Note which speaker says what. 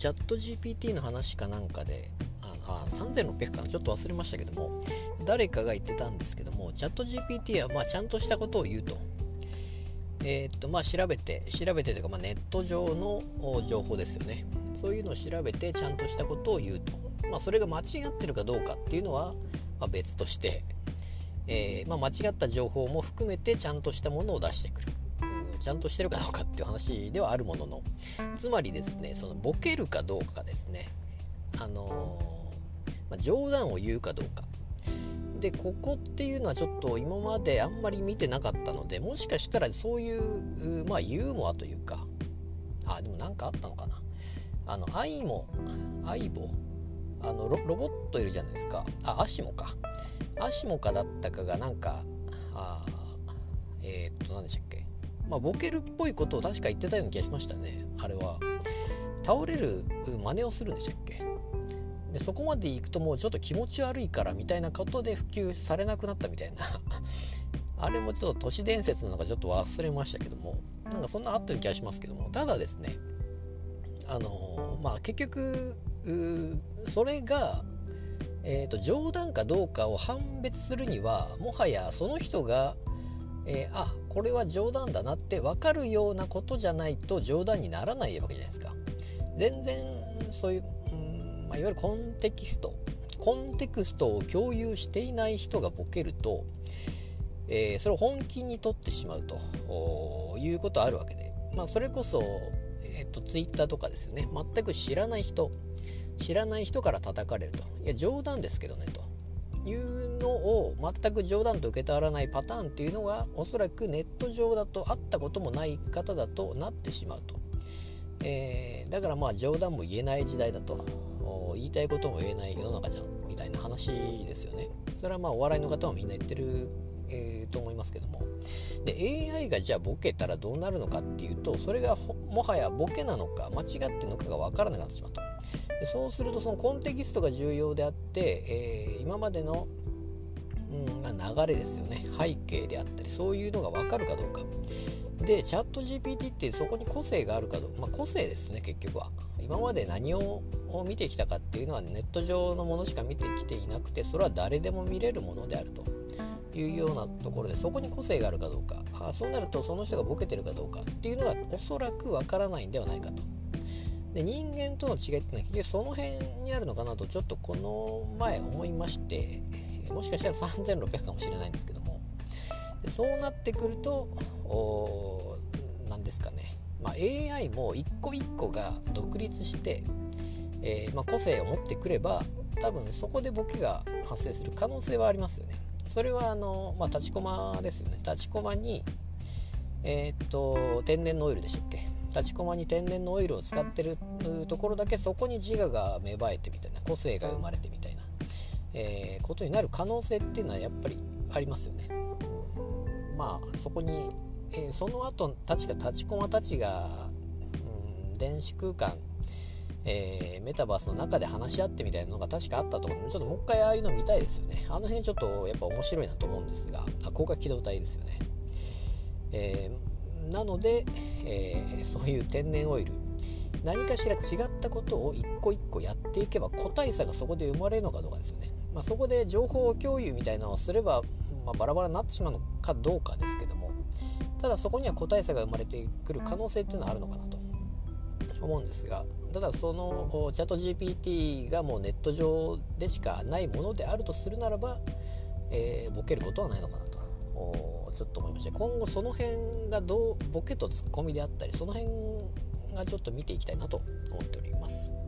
Speaker 1: チャット GPT の話かなんかでああ3600かな。ちょっと忘れましたけども誰かが言ってたんですけどもチャット GPT はまちゃんとしたことを言うと。えー、っとまあ調べて調べてというか、ま、ネット上の情報ですよね。そういうのを調べてちゃんとしたことを言うと。まあそれが間違ってるかどうかっていうのは、ま、別としてえー、まあ、間違った情報も含めてちゃんとしたものを出してくる、ちゃんとしてるかどうかっていう話ではあるもののつまりですねそのボケるかどうかですね。あのー、まあ、冗談を言うかどうか。でここっていうのはちょっと今まであんまり見てなかったのでもしかしたらそういうまあユーモアというかあでも何かあったのかな。あのアイモアイボあのロボットいるじゃないですか。あアシモか。アシモかだったかがなんかあえー、っと何でしたっけ？まあボケるっぽいことを確か言ってたような気がしましたね。あれは。倒れる真似をするんでしたっけ？でそこまで行くともうちょっと気持ち悪いからみたいなことで普及されなくなったみたいな。あれもちょっと都市伝説なのかちょっと忘れましたけども。なんかそんなあったような気がしますけども。ただですね。あのー、まあ結局それがえーと、冗談かどうかを判別するにはもはやその人が、えー、あこれは冗談だなって分かるようなことじゃないと冗談にならないわけじゃないですか。全然そういう、うんまあ、いわゆるコンテキストコンテクストを共有していない人がボケると、えー、それを本気に取ってしまうということあるわけで、まあ、それこそ、えーと、と Twitter とかですよね。全く知らない人知らない人から叩かれると。いや冗談ですけどねと。いうのを全く冗談と受け取らないパターンっていうのがおそらくネット上だと会ったこともない方だとなってしまうと、えー、だからまあ冗談も言えない時代だと言いたいことも言えない世の中じゃんみたいな話ですよね。それはまあお笑いの方はみんな言ってる、えー、と思いますけども。で AI がじゃあボケたらどうなるのかっていうとそれがもはやボケなのか間違ってるのかが分からなくなってしまうとでそうするとそのコンテキストが重要であって、えー、今までの、うんまあ、流れですよね。背景であったりそういうのが分かるかどうか。でチャット GPT ってそこに個性があるかどうか、まあ、個性ですね結局は。今まで何を見てきたかっていうのはネット上のものしか見てきていなくてそれは誰でも見れるものであると。いうようなところでそこに個性があるかどうか。あそうなるとその人がボケてるかどうかっていうのがおそらくわからないんではないかと。で人間との違いってのは結局その辺にあるのかなとちょっとこの前思いましてもしかしたら3600かもしれないんですけどもでそうなってくると何ですかね、まあ、AI も一個一個が独立して、えー、まあ、個性を持ってくれば多分そこでボケが発生する可能性はありますよね。それはあの、まあ、立ちコマですよね。立ちコマに、えー、っと天然のオイルでしたっけ？立ちこまに天然のオイルを使ってるところだけそこに自我が芽生えてみたいな個性が生まれてみたいな、えー、ことになる可能性っていうのはやっぱりありますよね。まあそこに、えー、その後確か立ちこまたちが、うん、電子空間えー、メタバースの中で話し合ってみたいなのが確かあったと思うのでちょっともう一回ああいうの見たいですよねあの辺ちょっとやっぱ面白いなと思うんですがあ高架機動隊ですよね、えなので、えー、そういう天然オイル何かしら違ったことを一個一個やっていけば個体差がそこで生まれるのかどうかですよね。まあ、そこで情報共有みたいなのをすれば、まあ、バラバラになってしまうのかどうかですけどもただそこには個体差が生まれてくる可能性っていうのはあるのかなと思うんですがただそのチャット GPT がもうネット上でしかないものであるとするならば、えー、ボケることはないのかなとちょっと思いました。今後その辺がどうボケとツッコミであったりその辺がちょっと見ていきたいなと思っております。